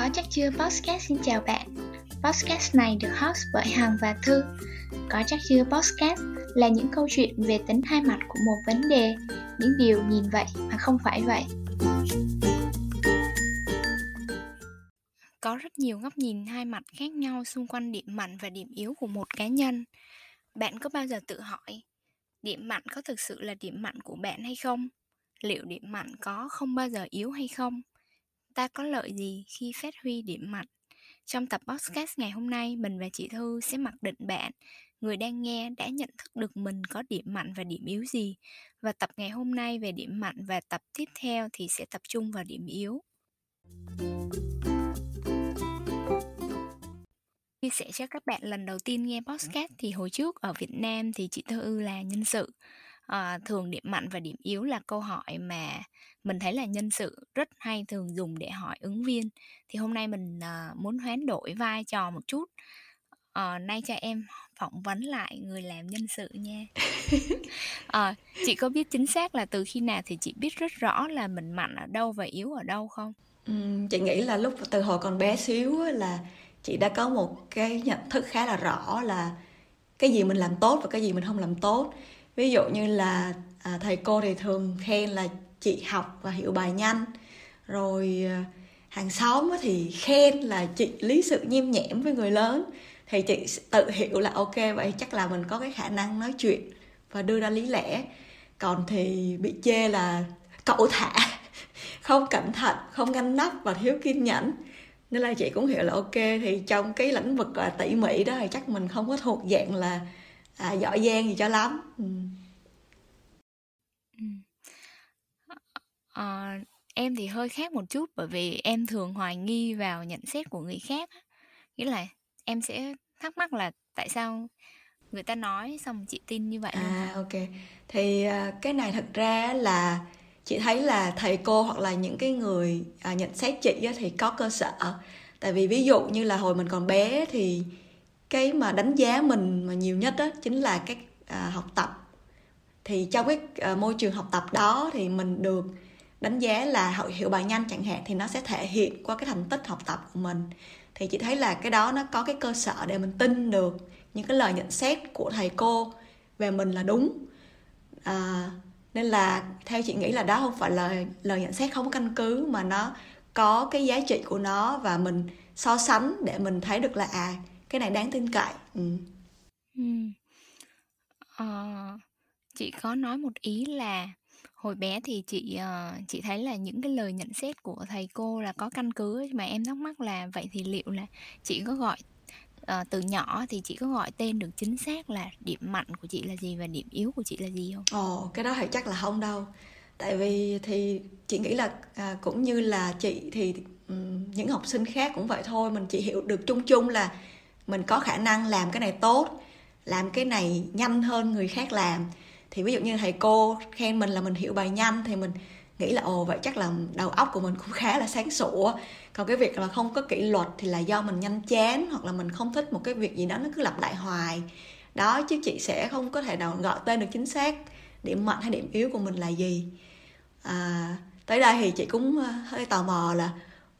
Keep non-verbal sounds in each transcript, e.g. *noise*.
Có chắc chưa? Podcast, xin chào bạn. Podcast này được host bởi Hằng và Thư. Có chắc chưa? Podcast là những câu chuyện về tính hai mặt của một vấn đề, Những điều nhìn vậy mà không phải vậy. Có rất nhiều góc nhìn hai mặt khác nhau xung quanh điểm mạnh và điểm yếu của một cá nhân. Bạn có bao giờ tự hỏi, Điểm mạnh có thực sự là điểm mạnh của bạn hay không? Liệu điểm mạnh có không bao giờ yếu hay không? Ta có lợi gì khi phát huy điểm mạnh? Trong tập podcast ngày hôm nay, mình và chị thư sẽ mặc định bạn, người đang nghe đã nhận thức được mình có điểm mạnh và điểm yếu gì. Và tập ngày hôm nay về điểm mạnh và tập tiếp theo thì sẽ tập trung vào điểm yếu. Chia sẻ cho các bạn lần đầu tiên nghe podcast thì hồi trước ở Việt Nam thì chị Thư là nhân sự à, thường điểm mạnh và điểm yếu là câu hỏi mà mình thấy là nhân sự rất hay thường dùng để hỏi ứng viên. Thì hôm nay mình à, muốn hoán đổi vai trò một chút. À, nay cho em phỏng vấn lại người làm nhân sự nha. À, *laughs* chị có biết chính xác là từ khi nào thì chị biết rất rõ là mình mạnh ở đâu và yếu ở đâu không? Ừ, chị nghĩ là lúc từ hồi còn bé xíu là chị đã có một cái nhận thức khá là rõ là cái gì mình làm tốt và cái gì mình không làm tốt ví dụ như là à, thầy cô thì thường khen là chị học và hiểu bài nhanh. Rồi à, hàng xóm thì khen là chị lý sự nhiêm nhẽm với người lớn. Thì chị tự hiểu là ok vậy chắc là mình có cái khả năng nói chuyện và đưa ra lý lẽ. Còn thì bị chê là cậu thả *laughs* không cẩn thận không ngăn nắp và thiếu kiên nhẫn. Nên là chị cũng hiểu là ok thì trong cái lĩnh vực là tỉ mỉ đó thì chắc mình không có thuộc dạng là à, giỏi giang gì cho lắm. Ừ. À, em thì hơi khác một chút bởi vì em thường hoài nghi vào nhận xét của người khác nghĩa là em sẽ thắc mắc là tại sao người ta nói xong chị tin như vậy à ok. Thì uh, cái này thật ra là chị thấy là thầy cô hoặc là những cái người à, nhận xét chị thì có cơ sở. Tại vì ví dụ như là hồi mình còn bé thì cái mà đánh giá mình mà nhiều nhất đó chính là các à, học tập. Thì trong cái à, môi trường học tập đó thì mình được đánh giá là hiểu bài nhanh chẳng hạn thì nó sẽ thể hiện qua cái thành tích học tập của mình. Thì chị thấy là cái đó nó có cái cơ sở để mình tin được những cái lời nhận xét của thầy cô về mình là đúng. À, nên là theo chị nghĩ là đó không phải là lời nhận xét không có căn cứ mà nó có cái giá trị của nó và mình so sánh để mình thấy được là à cái này đáng tin cậy ừ. Ừ. Ờ, chị có nói một ý là hồi bé thì chị uh, chị thấy là những cái lời nhận xét của thầy cô là có căn cứ mà em thắc mắc là vậy thì liệu là chị có gọi uh, từ nhỏ thì chị có gọi tên được chính xác là điểm mạnh của chị là gì và điểm yếu của chị là gì không? Ồ cái đó thì chắc là không đâu tại vì thì chị nghĩ là à, cũng như là chị thì um, những học sinh khác cũng vậy thôi mình chỉ hiểu được chung chung là mình có khả năng làm cái này tốt làm cái này nhanh hơn người khác làm. Thì ví dụ như thầy cô khen mình là mình hiểu bài nhanh thì mình nghĩ là ồ vậy chắc là đầu óc của mình cũng *laughs* khá là sáng sủa. Còn cái việc là không có kỷ luật thì là do mình nhanh chán hoặc là mình không thích một cái việc gì đó nó cứ lặp lại hoài. Đó chứ chị sẽ không có thể nào gọi tên được chính xác điểm mạnh hay điểm yếu của mình là gì. À, tới đây thì chị cũng ờ, hơi tò mò là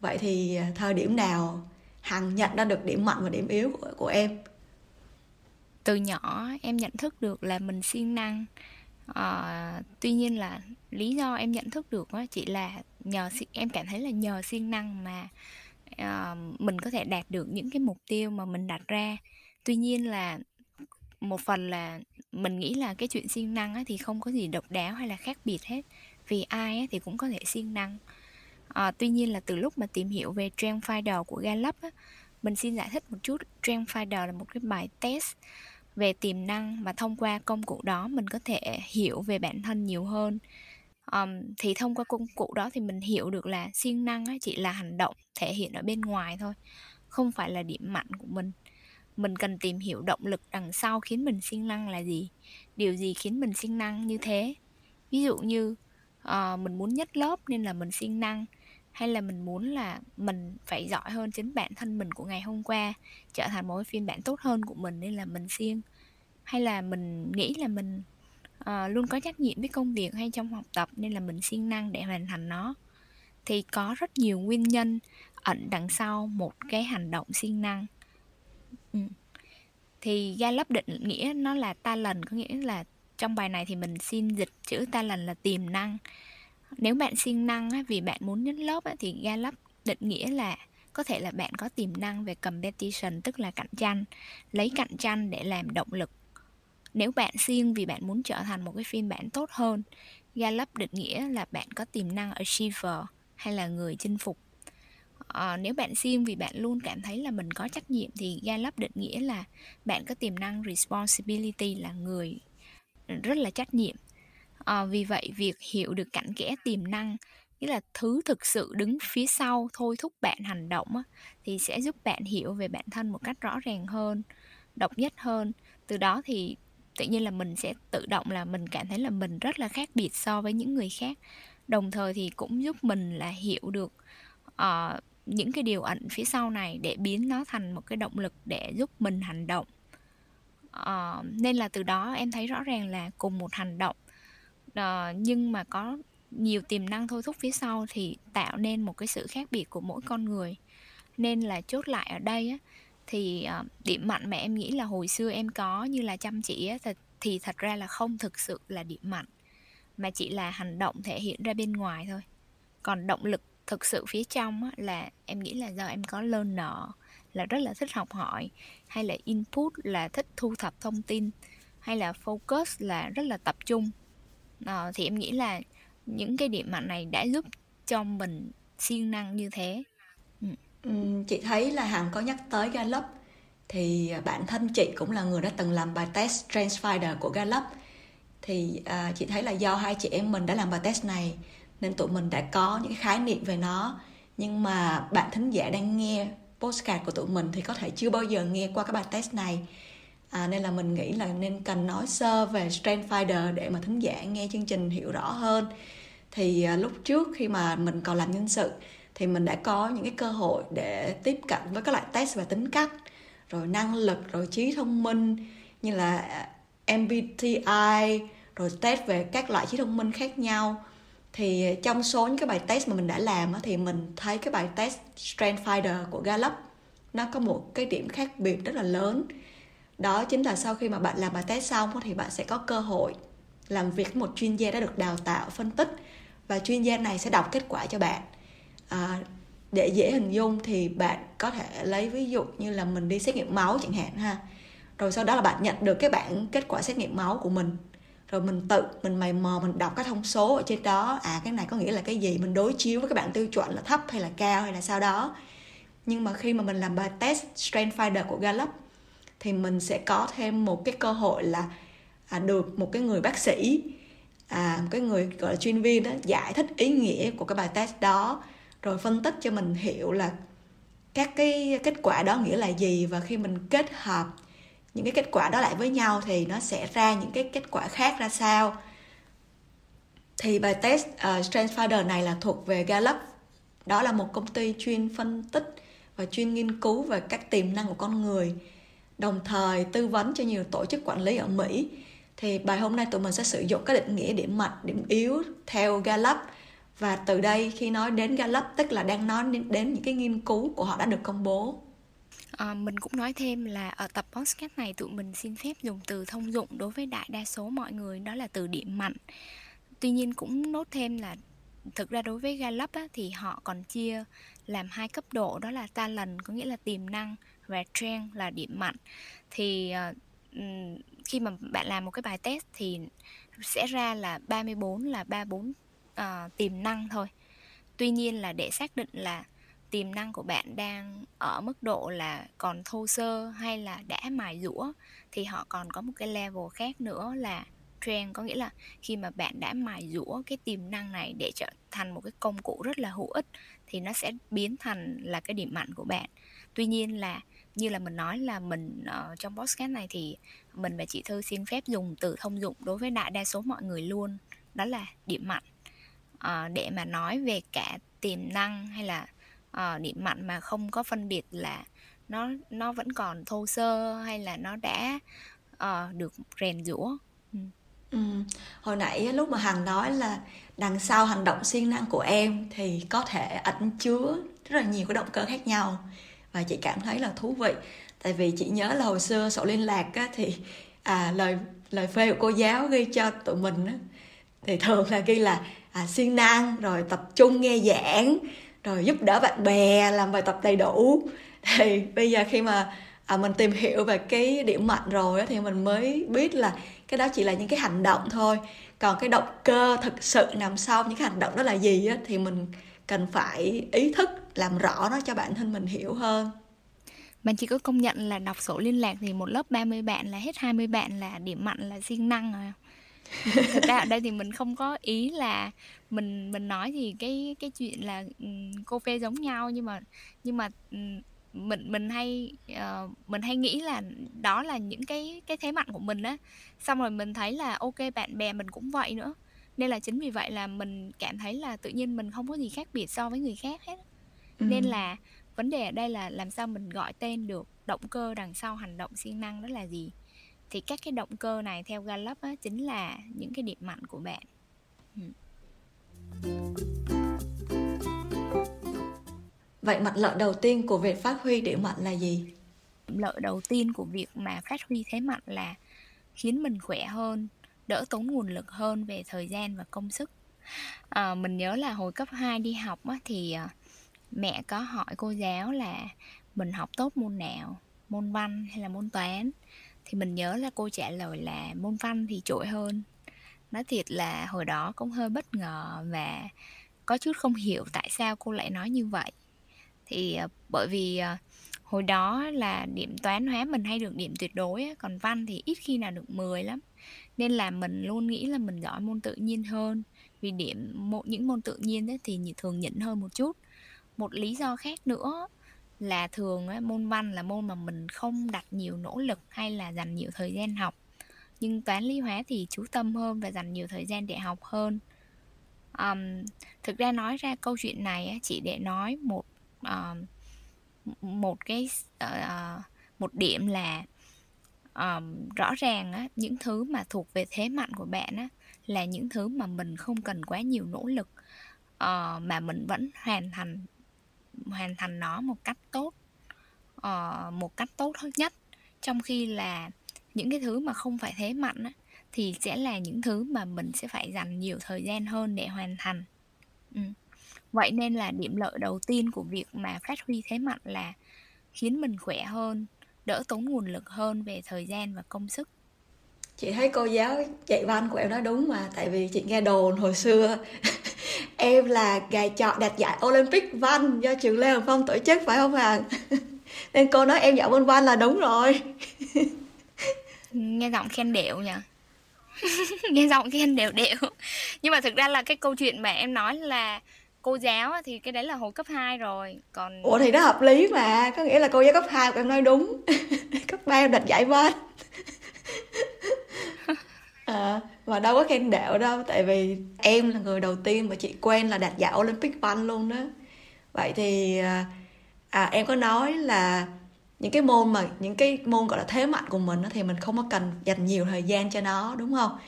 vậy thì ờ, thời điểm nào hằng nhận ra được điểm mạnh và điểm yếu của, của em. Từ nhỏ em nhận thức được là mình siêng năng. À, tuy nhiên là lý do em nhận thức được đó chỉ là nhờ em cảm thấy là nhờ siêng năng mà à, mình có thể đạt được những cái mục tiêu mà mình đặt ra. Tuy nhiên là một phần là mình nghĩ là cái chuyện siêng năng thì không có gì độc đáo hay là khác biệt hết. Vì ai thì cũng có thể siêng năng à, tuy nhiên là từ lúc mà tìm hiểu về Trend Finder của Gallup á, mình xin giải thích một chút Trend Finder là một cái bài test về tiềm năng mà thông qua công cụ đó mình có thể hiểu về bản thân nhiều hơn. Um, thì thông qua công cụ đó thì mình hiểu được là siêng năng á, chỉ là hành động thể hiện ở bên ngoài thôi không phải là điểm mạnh của mình. Mình cần tìm hiểu động lực đằng sau khiến mình siêng năng là gì điều gì khiến mình siêng năng như thế. Ví dụ như uh, mình muốn nhất lớp nên là mình siêng năng hay là mình muốn là mình phải giỏi hơn chính bản thân mình của ngày hôm qua trở thành một phiên bản tốt hơn của mình nên là mình siêng? Hay là mình nghĩ là mình uh, luôn có trách nhiệm với công việc hay trong học tập nên là mình siêng năng để hoàn thành nó? Thì có rất nhiều nguyên nhân ẩn đằng sau một cái hành động siêng năng. Ừ. thì Gallup định nghĩa nó là ta lần có nghĩa là trong bài này thì mình xin dịch chữ ta lần là tiềm năng nếu bạn siêng năng á, vì bạn muốn nhấn lớp á, thì Gallup định nghĩa là có thể là bạn có tiềm năng về competition tức là cạnh tranh lấy cạnh tranh để làm động lực. Nếu bạn siêng vì bạn muốn trở thành một cái phiên bản tốt hơn Gallup định nghĩa là bạn có tiềm năng achiever hay là người chinh phục. À, nếu bạn siêng vì bạn luôn cảm thấy là mình có trách nhiệm thì Gallup định nghĩa là bạn có tiềm năng responsibility là người rất là trách nhiệm à, vì vậy việc hiểu được cảnh kẽ tiềm năng nghĩa là thứ thực sự đứng phía sau thôi thúc bạn hành động á, thì sẽ giúp bạn hiểu về bản thân một cách rõ ràng hơn độc nhất hơn. Từ đó thì tự nhiên là mình sẽ tự động là mình cảm thấy là mình rất là khác biệt so với những người khác. Đồng thời thì cũng giúp mình là hiểu được uh, những cái điều ẩn phía sau này để biến nó thành một cái động lực để giúp mình hành động. Uh, nên là từ đó em thấy rõ ràng là cùng một hành động uh, nhưng mà có nhiều tiềm năng thôi thúc phía sau thì tạo nên một cái sự khác biệt của mỗi con người. Nên là chốt lại ở đây á, thì uh, điểm mạnh mà em nghĩ là hồi xưa em có như là chăm chỉ á, thì, thì thật ra là không thực sự là điểm mạnh mà chỉ là hành động thể hiện ra bên ngoài thôi. Còn động lực thực sự phía trong á, là em nghĩ là do em có lơn nợ là rất là thích học hỏi hay là input là thích thu thập thông tin hay là focus là rất là tập trung à, thì em nghĩ là những cái điểm mạnh này đã giúp cho mình siêng năng như thế. Ừ. ừ. chị thấy là hằng có nhắc tới Gallup. Thì bản thân chị cũng là người đã từng làm bài test Strengths của Gallup. Thì à, chị thấy là do hai chị em mình đã làm bài test này nên tụi mình đã có những khái niệm về nó. Nhưng mà bạn thính giả đang nghe postcard của tụi mình thì có thể chưa bao giờ nghe qua cái bài test này à, nên là mình nghĩ là nên cần nói sơ về Strength Finder để mà thính giả nghe chương trình hiểu rõ hơn. Thì à, lúc trước khi mà mình còn làm nhân sự thì mình đã có những cái cơ hội để tiếp cận với các loại test về tính cách rồi năng lực rồi trí thông minh như là à, MBTI rồi test về các loại trí thông minh khác nhau. Thì trong số những cái bài test mà mình đã làm thì mình thấy cái bài test Strength Finder của Gallup nó có một cái điểm khác biệt rất là lớn đó chính là sau khi mà bạn làm bài test xong thì bạn sẽ có cơ hội làm việc với một chuyên gia đã được đào tạo phân tích. Và chuyên gia này sẽ đọc kết quả cho bạn. À, để dễ hình dung thì bạn có thể lấy ví dụ như là mình đi xét nghiệm máu chẳng hạn ha. Rồi sau đó là bạn nhận được cái bản kết quả xét nghiệm máu của mình. Rồi mình tự mình mày mò mình đọc các thông số ở trên đó. À cái này có nghĩa là cái gì? Mình đối chiếu với các bạn tiêu chuẩn là thấp hay là cao hay là sao đó. Nhưng mà khi mà mình làm bài test Strength Finder của Gallup thì mình sẽ có thêm một cái cơ hội là à, được một cái người bác sĩ à, một cái người gọi là chuyên viên đó giải thích ý nghĩa của cái bài test đó rồi phân tích cho mình hiểu là các cái kết quả đó nghĩa là gì và khi mình kết hợp những cái kết quả đó lại với nhau thì nó sẽ ra những cái kết quả khác ra sao. Thì bài test à, uh, Strength này là thuộc về Gallup. Đó là một công ty chuyên phân tích và chuyên nghiên cứu về các tiềm năng của con người đồng thời tư vấn cho nhiều tổ chức quản lý ở Mỹ. Thì bài hôm nay tụi mình sẽ sử dụng các định nghĩa điểm mạnh điểm yếu theo Gallup. Và từ đây khi nói đến Gallup tức là đang nói đến những cái nghiên cứu của họ đã được công bố. À, mình cũng nói thêm là ở tập podcast này tụi mình xin phép dùng từ thông dụng đối với đại đa số mọi người đó là từ điểm mạnh. Tuy nhiên cũng nốt thêm là thực ra đối với Gallup á, thì họ còn chia làm hai cấp độ đó là talent có nghĩa là tiềm năng và trend là điểm mạnh. Thì uh, khi mà bạn làm một cái bài test thì sẽ ra là 34 là 34 uh, ờ, tiềm năng thôi. Tuy nhiên là để xác định là tiềm năng của bạn đang ở mức độ là còn thô sơ hay là đã mài rũa thì họ còn có một cái level khác nữa là trend có nghĩa là khi mà bạn đã mài rũa cái tiềm năng này để trở thành một cái công cụ rất là hữu ích thì nó sẽ biến thành là cái điểm mạnh của bạn tuy nhiên là như là mình nói là mình uh, trong podcast này thì mình và chị thư xin phép dùng từ thông dụng đối với đại đa số mọi người luôn đó là điểm mạnh uh, để mà nói về cả tiềm năng hay là uh, điểm mạnh mà không có phân biệt là nó nó vẫn còn thô sơ hay là nó đã uh, được rèn rũa ừ. ừ. hồi nãy lúc mà hằng nói là đằng sau hành động siêng năng của em thì có thể ẩn chứa rất là nhiều cái động cơ khác nhau và chị cảm thấy là thú vị. Tại vì chị nhớ là hồi xưa sổ liên lạc á, thì à, lời lời phê của cô giáo ghi cho tụi mình á, thì thường là ghi là à, siêng năng rồi tập trung nghe giảng rồi giúp đỡ bạn bè làm bài tập đầy đủ. *laughs* Thì bây giờ khi mà à, mình tìm hiểu về cái điểm mạnh rồi á, thì mình mới biết là cái đó chỉ là những cái hành động thôi. Còn cái động cơ thực sự nằm sau những cái hành động đó là gì á, thì mình cần phải ý thức làm rõ nó cho bản thân mình hiểu hơn. Bạn chỉ có công nhận là đọc sổ liên lạc thì một lớp 30 bạn là hết 20 bạn là điểm mạnh là siêng năng rồi. Thực ra ở đây thì mình không có ý là mình mình nói thì cái cái chuyện là ừ, cô phê giống nhau nhưng mà nhưng mà ừ, mình mình hay uh, mình hay nghĩ là đó là những cái cái thế mạnh của mình á. Xong rồi mình thấy là ok bạn bè mình cũng vậy nữa nên là chính vì vậy là mình cảm thấy là tự nhiên mình không có gì khác biệt so với người khác hết ừ. nên là vấn đề ở đây là làm sao mình gọi tên được động cơ đằng sau hành động siêng năng đó là gì thì các cái động cơ này theo Gallup á, chính là những cái điểm mạnh của bạn ừ. Vậy mặt lợi đầu tiên của việc phát huy điểm mạnh là gì? Lợi đầu tiên của việc mà phát huy thế mạnh là khiến mình khỏe hơn, đỡ tốn nguồn lực hơn về thời gian và công sức. À, mình nhớ là hồi cấp 2 đi học á, thì à, mẹ có hỏi cô giáo là mình học tốt môn nào, môn văn hay là môn toán. Thì mình nhớ là cô trả lời là môn văn thì trội hơn. Nói thiệt là hồi đó cũng hơi bất ngờ và có chút không hiểu tại sao cô lại nói như vậy thì à, bởi vì à, hồi đó là điểm toán hóa mình hay được điểm tuyệt đối còn văn thì ít khi nào được 10 lắm nên là mình luôn nghĩ là mình giỏi môn tự nhiên hơn. Vì điểm một những môn tự nhiên ấy, thì thường nhỉnh hơn một chút. Một lý do khác nữa là thường ấy, môn văn là môn mà mình không đặt nhiều nỗ lực hay là dành nhiều thời gian học. Nhưng toán lý hóa thì chú tâm hơn và dành nhiều thời gian để học hơn. Um, thực ra nói ra câu chuyện này ấy, chỉ để nói một uh, một cái uh, một điểm là um, rõ ràng á, những thứ mà thuộc về thế mạnh của bạn á, là những thứ mà mình không cần quá nhiều nỗ lực uh, mà mình vẫn hoàn thành hoàn thành nó một cách tốt uh, một cách tốt nhất trong khi là những cái thứ mà không phải thế mạnh á, thì sẽ là những thứ mà mình sẽ phải dành nhiều thời gian hơn để hoàn thành ừ. Vậy nên là điểm lợi đầu tiên của việc mà phát huy thế mạnh là khiến mình khỏe hơn, đỡ tốn nguồn lực hơn về thời gian và công sức. Chị thấy cô giáo dạy văn của em nói đúng mà Tại vì chị nghe đồn hồi xưa *laughs* Em là gài chọn đạt giải Olympic văn do trường Lê Hồng Phong tổ chức phải không Hằng? *laughs* Nên cô nói em giỏi môn văn là đúng rồi Nghe giọng khen đều nhỉ *laughs* Nghe giọng khen đều đều Nhưng mà thực ra là cái câu chuyện mà em nói là cô giáo thì cái đấy là hồi cấp 2 rồi còn ủa thì nó hợp lý mà có nghĩa là cô giáo cấp 2 của em nói đúng. *laughs* Cấp 3 em đặt giải bên à, *laughs* ờ, mà đâu có khen đạo đâu tại vì em là người đầu tiên mà chị quen là đạt giải Olympic văn luôn đó. Vậy thì à, à, em có nói là những cái môn mà những cái môn gọi là thế mạnh của mình thì mình không có cần dành nhiều thời gian cho nó đúng không?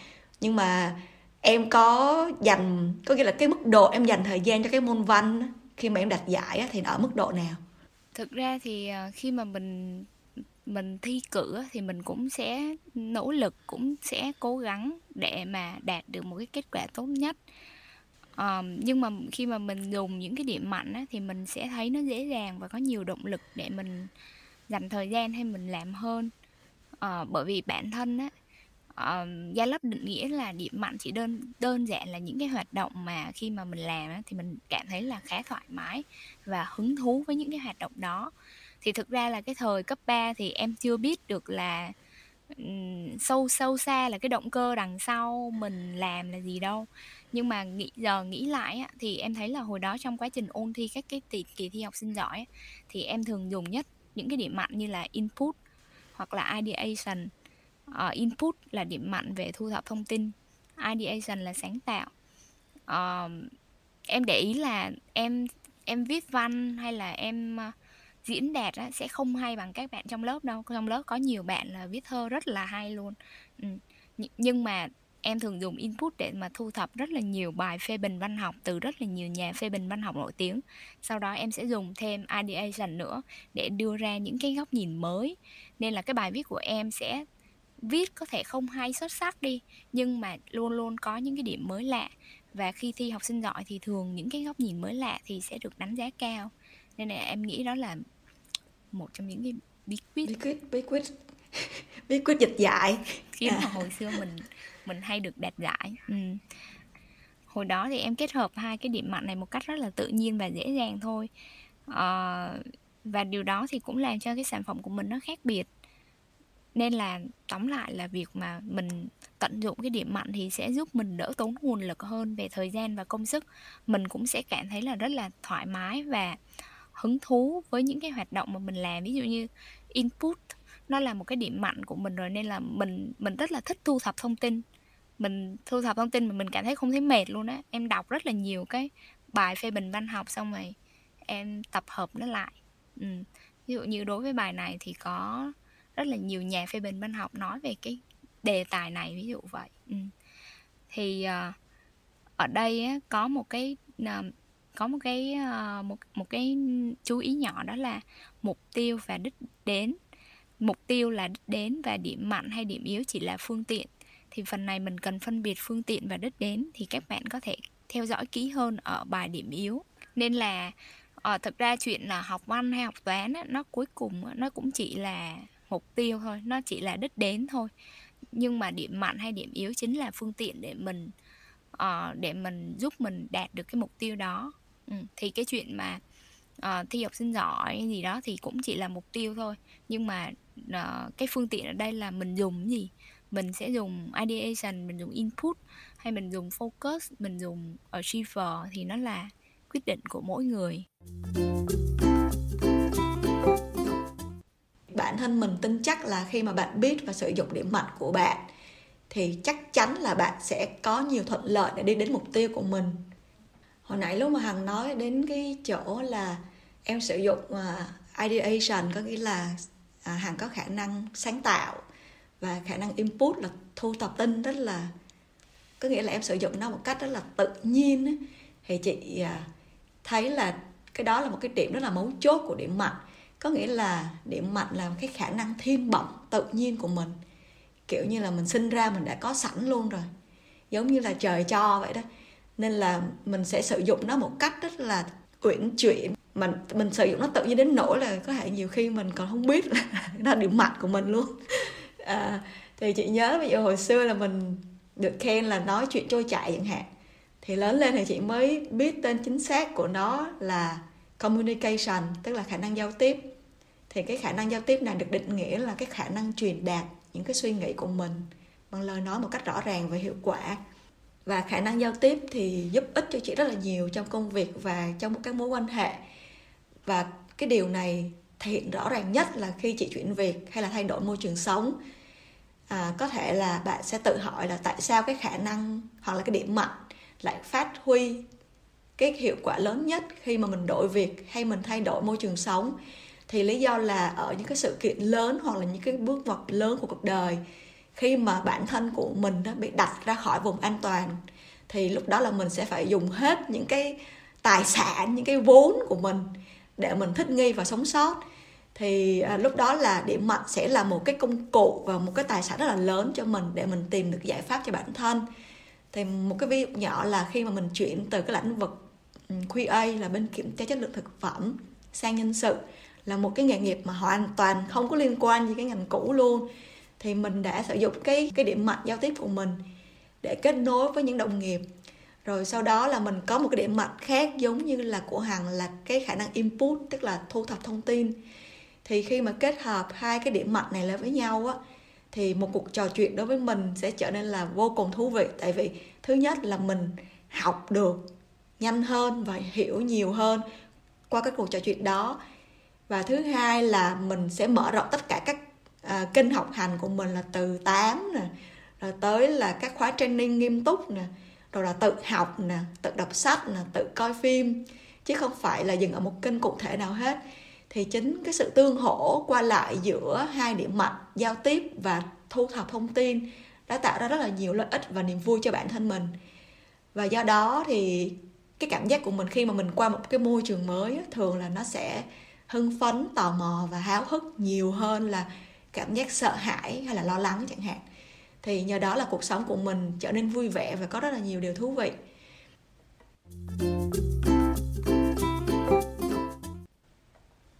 Nhưng mà em có dành có nghĩa là cái mức độ em dành thời gian cho cái môn văn khi mà em đạt giải thì ở mức độ nào? Thực ra thì ờ, khi mà mình mình thi cử thì mình cũng sẽ nỗ lực cũng sẽ cố gắng để mà đạt được một cái kết quả tốt nhất. Um, nhưng mà khi mà mình dùng những cái điểm mạnh á, thì mình sẽ thấy nó dễ dàng và có nhiều động lực để mình dành thời gian hay mình làm hơn. Uh, bởi vì bản thân á, uh, gia lấp định nghĩa là điểm mạnh chỉ đơn đơn giản là những cái hoạt động mà khi mà mình làm á, thì mình cảm thấy là khá thoải mái và hứng thú với những cái hoạt động đó. Thì thực ra là cái thời cấp 3 thì em chưa biết được là um, sâu sâu xa là cái động cơ đằng sau mình làm là gì đâu. Nhưng mà nghĩ giờ nghĩ lại á, thì em thấy là hồi đó trong quá trình ôn thi các cái kỳ, kỳ thi học sinh giỏi thì em thường dùng nhất những cái điểm mạnh như là input hoặc là ideation uh, input là điểm mạnh về thu thập thông tin ideation là sáng tạo. Uh, em để ý là em em viết văn hay là em uh, diễn đạt á, sẽ không hay bằng các bạn trong lớp đâu. Trong lớp có nhiều bạn là viết thơ rất là hay luôn. Ừ. nhưng mà em thường dùng input để mà thu thập rất là nhiều bài phê bình văn học từ rất là nhiều nhà phê bình văn học nổi tiếng. Sau đó em sẽ dùng thêm ideation nữa để đưa ra những cái góc nhìn mới. Nên là cái bài viết của em sẽ viết có thể không hay xuất sắc đi nhưng mà luôn luôn có những cái điểm mới lạ. Và khi thi học sinh giỏi thì thường những cái góc nhìn mới lạ thì sẽ được đánh giá cao. Nên là em nghĩ đó là một trong những cái bí quyết. Bí quyết bí quyết. *laughs* Bí quyết dịch dạy. Khiến à. mà hồi xưa mình mình hay được đạt giải. Ừ. hồi đó thì em kết hợp hai cái điểm mạnh này một cách rất là tự nhiên và dễ dàng thôi. À, và điều đó thì cũng làm cho cái sản phẩm của mình nó khác biệt nên là, tóm lại là việc mà mình tận dụng cái điểm mạnh thì sẽ giúp mình đỡ tốn nguồn lực hơn về thời gian và công sức. Mình cũng sẽ cảm thấy là rất là thoải mái và hứng thú với những cái hoạt động mà mình làm. Ví dụ như input, nó là một cái điểm mạnh của mình rồi nên là mình mình rất là thích thu thập thông tin. Mình thu thập thông tin mà mình cảm thấy không thấy mệt luôn á. Em đọc rất là nhiều cái bài phê bình văn học xong rồi em tập hợp nó lại. Ừ. ví dụ như đối với bài này thì có rất là nhiều nhà phê bình văn học nói về cái đề tài này ví dụ vậy. Ừ. thì uh, ở đây á, có một cái uh, có một cái uh, một một cái chú ý nhỏ đó là mục tiêu và đích đến. Mục tiêu là đích đến và điểm mạnh hay điểm yếu chỉ là phương tiện. Thì phần này mình cần phân biệt phương tiện và đích đến thì các bạn có thể theo dõi kỹ hơn ở bài điểm yếu. Nên là ở thực ra chuyện là học văn hay học toán á, nó cuối cùng nó cũng chỉ là mục tiêu thôi nó chỉ là đích đến thôi. Nhưng mà điểm mạnh hay điểm yếu chính là phương tiện để mình uh, để mình giúp mình đạt được cái mục tiêu đó. Ừ, thì cái chuyện mà uh, thi học sinh giỏi gì đó thì cũng chỉ là mục tiêu thôi. Nhưng mà uh, cái phương tiện ở đây là mình dùng gì? Mình sẽ dùng ideation mình dùng input hay mình dùng focus mình dùng achiever thì nó là quyết định của mỗi người bản thân mình tin chắc là khi mà bạn biết và sử dụng điểm mạnh của bạn thì chắc chắn là bạn sẽ có nhiều thuận lợi để đi đến mục tiêu của mình hồi nãy lúc mà hằng nói đến cái chỗ là em sử dụng uh, ideation có nghĩa là uh, hằng có khả năng sáng tạo và khả năng input là thu thập tin rất là có nghĩa là em sử dụng nó một cách rất là tự nhiên ấy. thì chị uh, thấy là cái đó là một cái điểm rất là mấu chốt của điểm mạnh có nghĩa là điểm mạnh là cái khả năng thiên bẩm tự nhiên của mình. Kiểu như là mình sinh ra mình đã có sẵn luôn rồi. Giống như là trời cho vậy đó. Nên là mình sẽ sử dụng nó một cách rất là uyển chuyển. Mình mình sử dụng nó tự nhiên đến nỗi là có thể nhiều khi mình còn không biết là *laughs* nó điểm mạnh của mình luôn. *laughs* À, thì chị nhớ ví dụ hồi xưa là mình được khen là nói chuyện trôi chảy chẳng hạn. Thì lớn lên thì chị mới biết tên chính xác của nó là communication tức là khả năng giao tiếp thì cái khả năng giao tiếp này được định nghĩa là cái khả năng truyền đạt những cái suy nghĩ của mình bằng lời nói một cách rõ ràng và hiệu quả. Và khả năng giao tiếp thì giúp ích cho chị rất là nhiều trong công việc và trong các mối quan hệ. Và cái điều này thể hiện rõ ràng nhất là khi chị chuyển việc hay là thay đổi môi trường sống. À, có thể là bạn sẽ tự hỏi là tại sao cái khả năng hoặc là cái điểm mạnh lại phát huy cái hiệu quả lớn nhất khi mà mình đổi việc hay mình thay đổi môi trường sống thì lý do là ở những cái sự kiện lớn hoặc là những cái bước ngoặt lớn của cuộc đời khi mà bản thân của mình nó bị đặt ra khỏi vùng an toàn thì lúc đó là mình sẽ phải dùng hết những cái tài sản những cái vốn của mình để mình thích nghi và sống sót. Thì à, lúc đó là điểm mạnh sẽ là một cái công cụ và một cái tài sản rất là lớn cho mình để mình tìm được giải pháp cho bản thân. Thì một cái ví dụ nhỏ là khi mà mình chuyển từ cái lĩnh vực QA là bên kiểm tra chất lượng thực phẩm sang nhân sự là một cái nghề nghiệp mà hoàn toàn không có liên quan gì cái ngành cũ luôn. Thì mình đã sử dụng cái cái điểm mạnh giao tiếp của mình để kết nối với những đồng nghiệp. Rồi sau đó là mình có một cái điểm mạnh khác giống như là của hằng là cái khả năng input, tức là thu thập thông tin. Thì khi mà kết hợp hai cái điểm mạnh này lại với nhau á, thì một cuộc trò chuyện đối với mình sẽ trở nên là vô cùng thú vị. Tại vì thứ nhất là mình học được nhanh hơn và hiểu nhiều hơn qua các cuộc trò chuyện đó và thứ hai là mình sẽ mở rộng tất cả các à, kênh học hành của mình là từ 8 nè rồi tới là các khóa training nghiêm túc nè rồi là tự học nè tự đọc sách nè tự coi phim chứ không phải là dừng ở một kênh cụ thể nào hết. Thì chính cái sự tương hỗ qua lại giữa hai điểm mạnh giao tiếp và thu thập thông tin đã tạo ra rất là nhiều lợi ích và niềm vui cho bản thân mình. Và do đó thì cái cảm giác của mình khi mà mình qua một cái môi trường mới thường là nó sẽ hưng phấn, tò mò và háo hức nhiều hơn là cảm giác sợ hãi hay là lo lắng chẳng hạn. Thì nhờ đó là cuộc sống của mình trở nên vui vẻ và có rất là nhiều điều thú vị.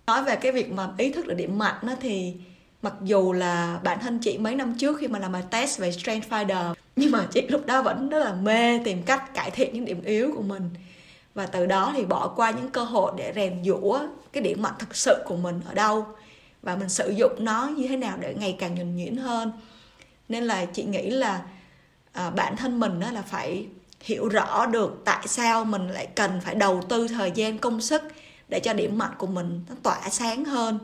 Nói về cái việc mà ý thức được điểm mạnh đó thì mặc dù là bản thân chị mấy năm trước khi mà làm bài test về Strength Finder, nhưng mà chị lúc đó vẫn rất là mê tìm cách cải thiện những điểm yếu của mình và từ đó thì bỏ qua những cơ hội để rèn giũa cái điểm mạnh thực sự của mình ở đâu. Và mình sử dụng nó như thế nào để ngày càng nhuần nhuyễn hơn. Nên là chị nghĩ là à, bản thân mình đó là phải hiểu rõ được tại sao mình lại cần phải đầu tư thời gian công sức để cho điểm mạnh của mình nó tỏa sáng hơn.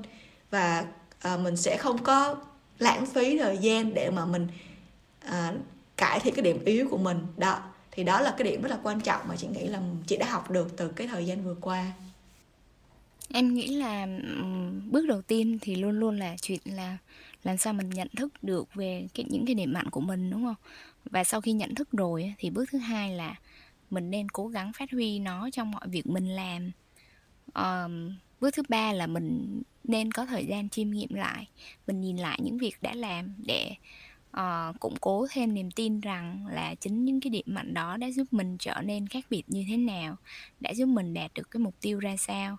Và à, mình sẽ không có lãng phí thời gian để mà mình à, cải thiện cái điểm yếu của mình. Đó thì đó là cái điểm rất là quan trọng mà chị nghĩ là chị đã học được từ cái thời gian vừa qua. Em nghĩ là bước đầu tiên thì luôn luôn là chuyện là làm sao mình nhận thức được về cái những cái điểm mạnh của mình đúng không? Và sau khi nhận thức rồi thì bước thứ hai là mình nên cố gắng phát huy nó trong mọi việc mình làm. Um, bước thứ ba là mình nên có thời gian chiêm nghiệm lại mình nhìn lại những việc đã làm để uh, củng cố thêm niềm tin rằng là chính những cái điểm mạnh đó đã giúp mình trở nên khác biệt như thế nào đã giúp mình đạt được cái mục tiêu ra sao.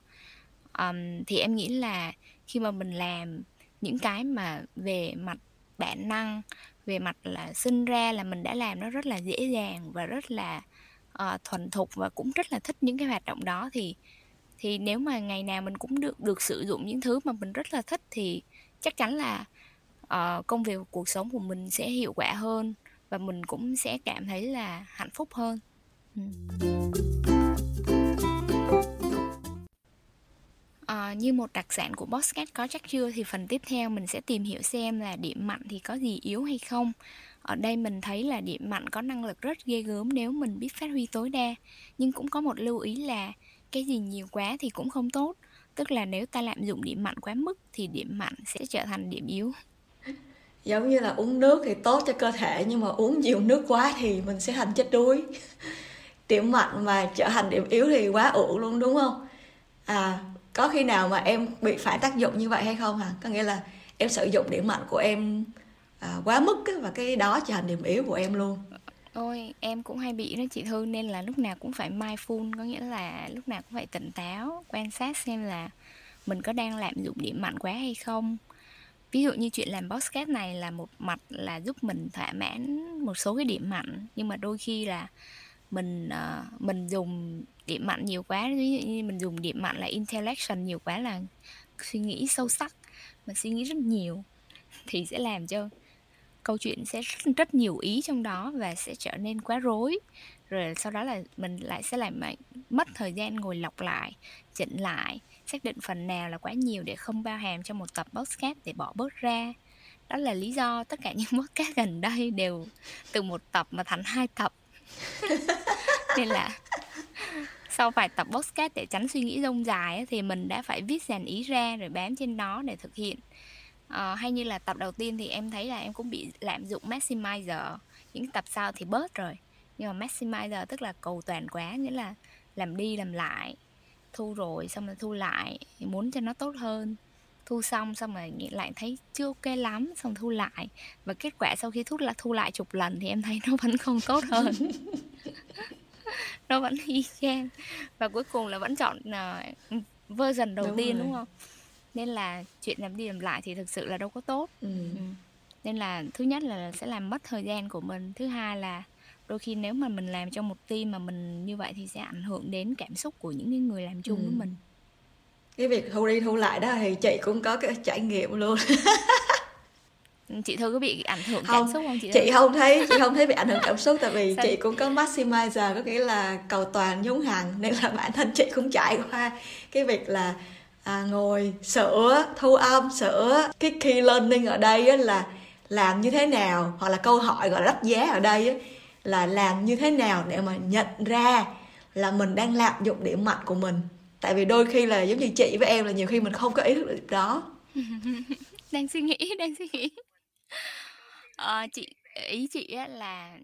Um, thì em nghĩ là khi mà mình làm những cái mà về mặt bản năng về mặt là sinh ra là mình đã làm nó rất là dễ dàng và rất là uh, thuần thục và cũng rất là thích những cái hoạt động đó thì thì nếu mà ngày nào mình cũng được được sử dụng những thứ mà mình rất là thích thì chắc chắn là uh, công việc cuộc sống của mình sẽ hiệu quả hơn và mình cũng sẽ cảm thấy là hạnh phúc hơn. Ừ. uh, như một đặc sản của Bosscat có chắc chưa thì phần tiếp theo mình sẽ tìm hiểu xem là điểm mạnh thì có gì yếu hay không. Ở đây mình thấy là điểm mạnh có năng lực rất ghê gớm nếu mình biết phát huy tối đa nhưng cũng có một lưu ý là cái gì nhiều quá thì cũng không tốt tức là nếu ta lạm dụng điểm mạnh quá mức thì điểm mạnh sẽ trở thành điểm yếu giống như là uống nước thì tốt cho cơ thể nhưng mà uống nhiều nước quá thì mình sẽ thành chết đuối. *laughs* Điểm mạnh mà trở thành điểm yếu thì quá ủ luôn đúng không? À có khi nào mà em bị phải tác dụng như vậy hay không hả? Có nghĩa là em sử dụng điểm mạnh của em à, quá mức á, và cái đó trở thành điểm yếu của em luôn. Ôi em cũng hay bị đó chị Thư nên là lúc nào cũng phải mindful có nghĩa là lúc nào cũng phải tỉnh táo quan sát xem là mình có đang lạm dụng điểm mạnh quá hay không ví dụ như chuyện làm podcast này là một mặt là giúp mình thỏa mãn một số cái điểm mạnh nhưng mà đôi khi là mình uh, mình dùng điểm mạnh nhiều quá ví dụ như mình dùng điểm mạnh là intellection nhiều quá là suy nghĩ sâu sắc mà suy nghĩ rất nhiều *laughs* thì sẽ làm cho câu chuyện sẽ rất, rất nhiều ý trong đó và sẽ trở nên quá rối. Rồi sau đó là mình lại sẽ làm mất thời gian ngồi lọc lại chỉnh lại xác định phần nào là quá nhiều để không bao hàm cho một tập podcast để bỏ bớt ra. Đó là lý do tất cả những *laughs* podcast gần đây đều từ một tập mà thành hai tập. *laughs* Nên là sau vài tập podcast để tránh suy nghĩ rông dài thì mình đã phải viết dàn ý ra rồi bám trên nó để thực hiện. À, hay như là tập đầu tiên thì em thấy là em cũng bị lạm dụng maximizer. Những tập sau thì bớt rồi. Nhưng mà maximizer tức là cầu toàn quá nghĩa là làm đi làm lại thu rồi xong rồi thu lại muốn cho nó tốt hơn thu xong xong rồi nghĩ lại thấy chưa ok lắm xong thu lại và kết quả sau khi thu là thu lại chục lần thì em thấy *laughs* nó vẫn không tốt hơn *laughs* nó vẫn y chang và cuối cùng là vẫn chọn uh, version đầu đúng tiên rồi. đúng không nên là chuyện làm đi làm lại thì thực sự là đâu có tốt ừ. Ừ. nên là thứ nhất là sẽ làm mất thời gian của mình thứ hai là đôi khi nếu mà mình làm trong một team mà mình như vậy thì sẽ ảnh hưởng đến cảm xúc của những người làm chung ừ. với mình cái việc thu đi thu lại đó thì chị cũng có cái trải nghiệm luôn chị thư có bị ảnh hưởng không, cảm xúc không chị chị không thấy chị không thấy bị ảnh hưởng cảm xúc tại vì Sao? chị cũng có maximizer có nghĩa là cầu toàn giống hằng nên là bản thân chị cũng trải qua cái việc là à, ngồi sửa thu âm sửa cái key learning ở đây là làm như thế nào hoặc là câu hỏi gọi là đắt giá ở đây là làm như thế nào để mà nhận ra là mình đang lạm dụng điểm mạnh của mình. Tại vì đôi khi là giống như chị với em là nhiều khi mình không có ý thức được đó. *laughs* Đang suy nghĩ đang suy nghĩ. À, chị ý chị á là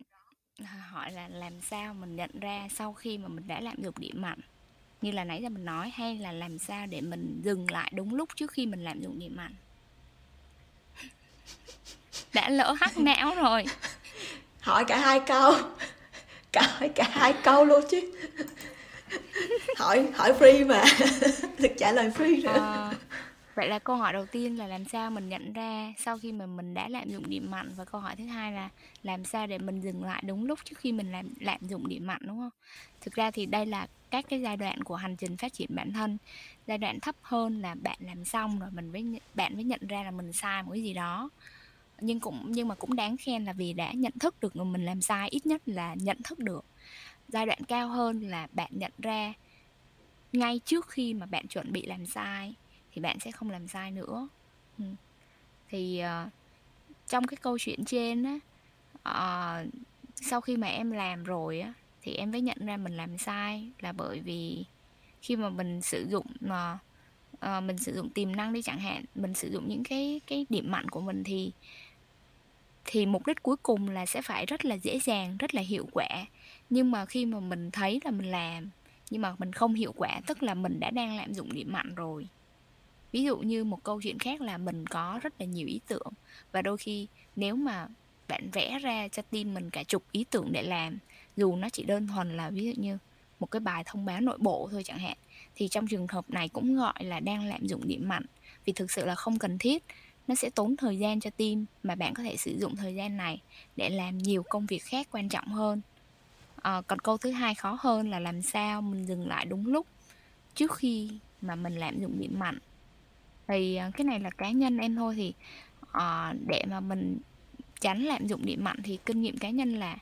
à, hỏi là làm sao mình nhận ra sau khi mà mình đã lạm dụng điểm mạnh? Như là nãy giờ mình nói hay là làm sao để mình dừng lại đúng lúc trước khi mình lạm dụng điểm mạnh? *laughs* Đã lỡ hắc não rồi hỏi cả hai câu. *laughs* Cả hỏi cả hai câu luôn chứ. *laughs* Hỏi hỏi free mà. *laughs* Được trả lời free nữa à, vậy là câu hỏi đầu tiên là làm sao mình nhận ra sau khi mà mình đã lạm dụng điểm mạnh? Và câu hỏi thứ hai là làm sao để mình dừng lại đúng lúc trước khi mình làm lạm dụng điểm mạnh đúng không? Thực ra thì đây là các cái giai đoạn của hành trình phát triển bản thân. Giai đoạn thấp hơn là bạn làm xong rồi mình mới bạn mới nhận ra là mình sai một cái gì đó nhưng cũng nhưng mà cũng đáng khen là vì đã nhận thức được mình làm sai ít nhất là nhận thức được giai đoạn cao hơn là bạn nhận ra ngay trước khi mà bạn chuẩn bị làm sai thì bạn sẽ không làm sai nữa ừ. thì uh, trong cái câu chuyện trên á uh, sau khi mà em làm rồi á thì em mới nhận ra mình làm sai là bởi vì khi mà mình sử dụng mà uh, mình sử dụng tiềm năng đi chẳng hạn mình sử dụng những cái cái điểm mạnh của mình thì thì mục đích cuối cùng là sẽ phải rất là dễ dàng, rất là hiệu quả. Nhưng mà khi mà mình thấy là mình làm, nhưng mà mình không hiệu quả, tức là mình đã đang lạm dụng điểm mạnh rồi. Ví dụ như một câu chuyện khác là mình có rất là nhiều ý tưởng, và đôi khi nếu mà bạn vẽ ra cho team mình cả chục ý tưởng để làm, dù nó chỉ đơn thuần là ví dụ như một cái bài thông báo nội bộ thôi chẳng hạn, thì trong trường hợp này cũng gọi là đang lạm dụng điểm mạnh. Vì thực sự là không cần thiết nó sẽ tốn thời gian cho team mà bạn có thể sử dụng thời gian này để làm nhiều công việc khác quan trọng hơn. À, còn câu thứ hai khó hơn là làm sao mình dừng lại đúng lúc trước khi mà mình lạm dụng điểm mạnh. Thì ờ, cái này là cá nhân em thôi thì à, để mà mình tránh lạm dụng điểm mạnh thì kinh nghiệm cá nhân là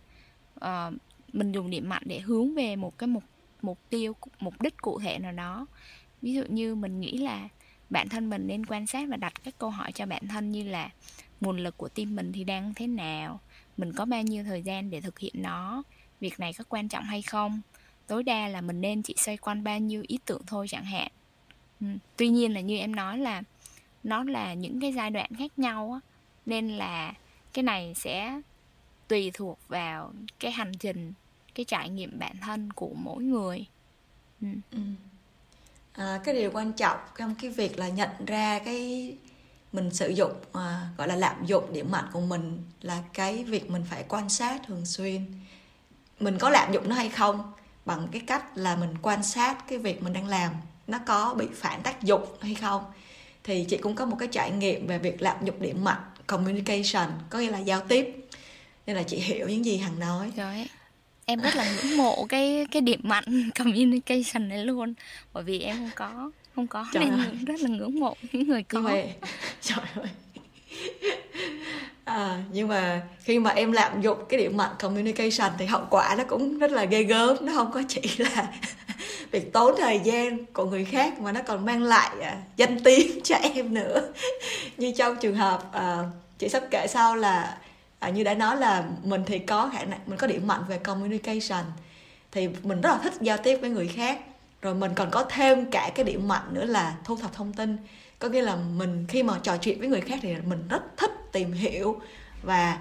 à, mình dùng điểm mạnh để hướng về một cái mục mục tiêu mục đích cụ thể nào đó. Ví dụ như mình nghĩ là bản thân mình nên quan sát và đặt các câu hỏi cho bản thân như là nguồn lực của team mình thì đang thế nào mình có bao nhiêu thời gian để thực hiện nó việc này có quan trọng hay không tối đa là mình nên chỉ xoay quanh bao nhiêu ý tưởng thôi chẳng hạn ừ. tuy nhiên là như em nói là nó là những cái giai đoạn khác nhau á, nên là cái này sẽ tùy thuộc vào cái hành trình, cái trải nghiệm bản thân của mỗi người ừ. Ừ. À, cái điều quan trọng trong cái việc là nhận ra cái mình sử dụng à, gọi là lạm dụng điểm mạnh của mình là cái việc mình phải quan sát thường xuyên. Mình có lạm dụng nó hay không bằng cái cách là mình quan sát cái việc mình đang làm nó có bị phản tác dụng hay không. Thì chị cũng có một cái trải nghiệm về việc lạm dụng điểm mạnh communication có nghĩa là giao tiếp. Nên là chị hiểu những gì hằng nói. Rồi em rất là ngưỡng mộ cái cái điểm mạnh *laughs* communication này luôn. Bởi vì em không có không có trời nên ơi. rất là ngưỡng mộ những người có. nhưng mà, *laughs* trời ơi. À, nhưng mà khi mà em lạm dụng cái điểm mạnh communication thì hậu quả nó cũng rất là ghê gớm nó không có chỉ *laughs* là việc tốn thời gian của người khác mà nó còn mang lại à, danh tiếng cho em nữa. Như trong trường hợp à, chị sắp kể sau là à, như đã nói là mình thì có khả năng mình có điểm mạnh về communication. Thì mình rất là thích giao tiếp với người khác. Rồi mình còn có thêm cả cái điểm mạnh nữa là thu thập thông tin. Có nghĩa là mình khi mà trò chuyện với người khác thì mình rất thích tìm hiểu và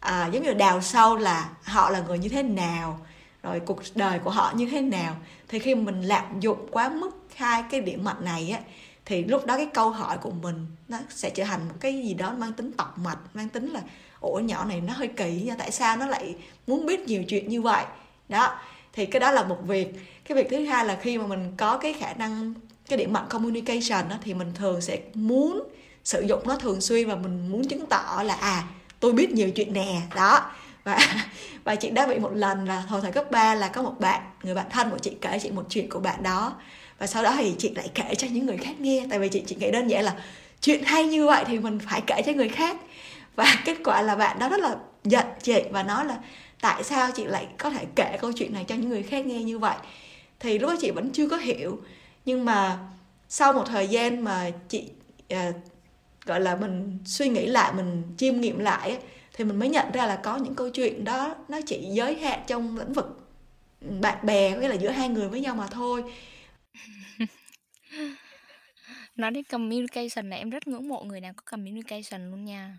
à, giống như đào sâu là họ là người như thế nào rồi cuộc đời của họ như thế nào. Thì khi mình lạm dụng quá mức hai cái điểm mạnh này á thì lúc đó cái câu hỏi của mình nó sẽ trở thành một cái gì đó mang tính tọc mạch mang tính là ủa nhỏ này nó hơi kỳ nha tại sao nó lại muốn biết nhiều chuyện như vậy? Đó thì cái đó là một việc. Cái việc thứ hai là khi mà mình có cái khả năng cái điểm mạnh communication đó, thì mình thường sẽ muốn sử dụng nó thường xuyên và mình muốn chứng tỏ là à tôi biết nhiều chuyện nè. Đó và *laughs* và chị đã bị một lần là hồi thời cấp 3 là có một bạn người bạn thân của chị kể chị một chuyện của bạn đó. Và sau đó thì chị lại kể cho những người khác nghe tại vì chị chị nghĩ đơn giản là chuyện hay như vậy thì mình phải kể cho người khác và kết quả là bạn đó rất là giận chị và nói là tại sao chị lại có thể kể câu chuyện này cho những người khác nghe như vậy? Thì lúc đó chị vẫn chưa có hiểu. Nhưng mà sau một thời gian mà chị à, gọi là mình suy nghĩ lại mình chiêm nghiệm lại thì mình mới nhận ra là có những câu chuyện đó nó chỉ giới hạn trong lĩnh vực ừ, bạn bè nghĩa là giữa hai người với nhau mà thôi. *laughs* Nói đến communication này em rất ngưỡng mộ người nào có communication luôn nha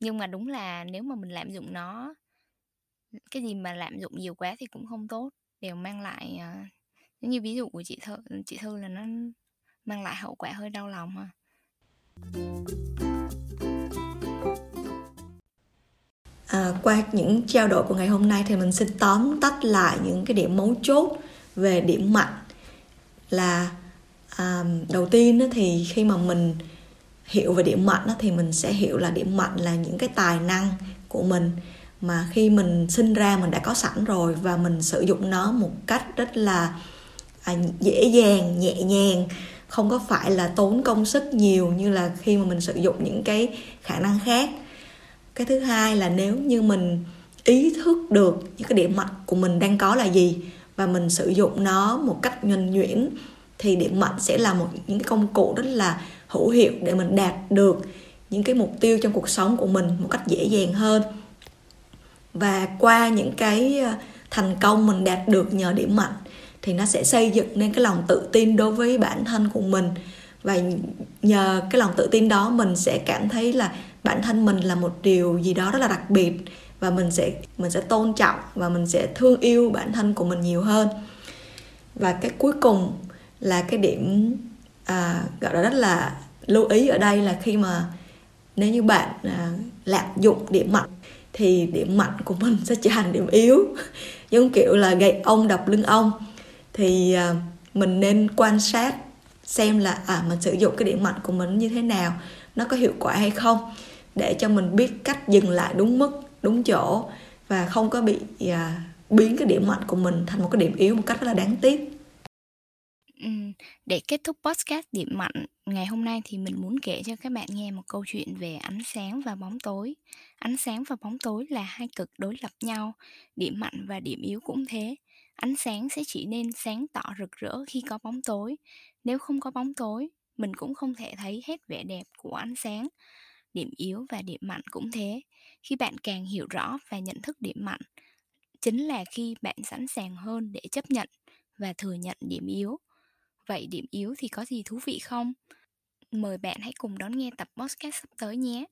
nhưng mà đúng là nếu mà mình lạm dụng nó cái gì mà lạm dụng nhiều quá thì cũng không tốt đều mang lại uh, giống như ví dụ của chị thư chị thư là nó mang lại hậu quả hơi đau lòng ha. À, qua những trao đổi của ngày hôm nay thì mình xin tóm tắt lại những cái điểm mấu chốt về điểm mạnh là à, đầu tiên thì khi mà mình hiểu về điểm mạnh đó, thì mình sẽ hiểu là điểm mạnh là những cái tài năng của mình mà khi mình sinh ra mình đã có sẵn rồi và mình sử dụng nó một cách rất là à, dễ dàng nhẹ nhàng không có phải là tốn công sức nhiều như là khi mà mình sử dụng những cái khả năng khác. Cái thứ hai là nếu như mình ý thức được những cái điểm mạnh của mình đang có là gì và mình sử dụng nó một cách nhuần nhuyễn thì điểm mạnh sẽ là một những cái công cụ rất là hữu hiệu để mình đạt được những cái mục tiêu trong cuộc sống của mình một cách dễ dàng hơn. Và qua những cái ờ, thành công mình đạt được nhờ điểm mạnh thì nó sẽ xây dựng nên cái lòng tự tin đối với bản thân của mình. Và nhờ cái lòng tự tin đó mình sẽ cảm thấy là bản thân mình là một điều gì đó rất là đặc biệt và mình sẽ mình sẽ tôn trọng và mình sẽ thương yêu bản thân của mình nhiều hơn. Và cái cuối cùng là cái điểm à, gọi là rất là lưu ý ở đây là khi mà nếu như bạn à, lạm dụng điểm mạnh thì điểm mạnh của mình sẽ trở thành điểm yếu. *laughs* Giống kiểu là gậy ông đập lưng ông. Thì à, mình nên quan sát xem là à mình sử dụng cái điểm mạnh của mình như thế nào nó có hiệu quả hay không để cho mình biết cách dừng lại đúng mức đúng chỗ và không có bị à, biến cái điểm mạnh của mình thành một cái điểm yếu một cách rất là đáng tiếc. Để kết thúc podcast điểm mạnh ngày hôm nay thì mình muốn kể cho các bạn nghe một câu chuyện về ánh sáng và bóng tối. Ánh sáng và bóng tối là hai cực đối lập nhau, điểm mạnh và điểm yếu cũng thế. Ánh sáng sẽ chỉ nên sáng tỏ rực rỡ khi có bóng tối. Nếu không có bóng tối, mình cũng không thể thấy hết vẻ đẹp của ánh sáng. Điểm yếu và điểm mạnh cũng thế. Khi bạn càng hiểu rõ và nhận thức điểm mạnh, chính là khi bạn sẵn sàng hơn để chấp nhận và thừa nhận điểm yếu Vậy điểm yếu thì có gì thú vị không? Mời bạn hãy cùng đón nghe tập podcast sắp tới nhé.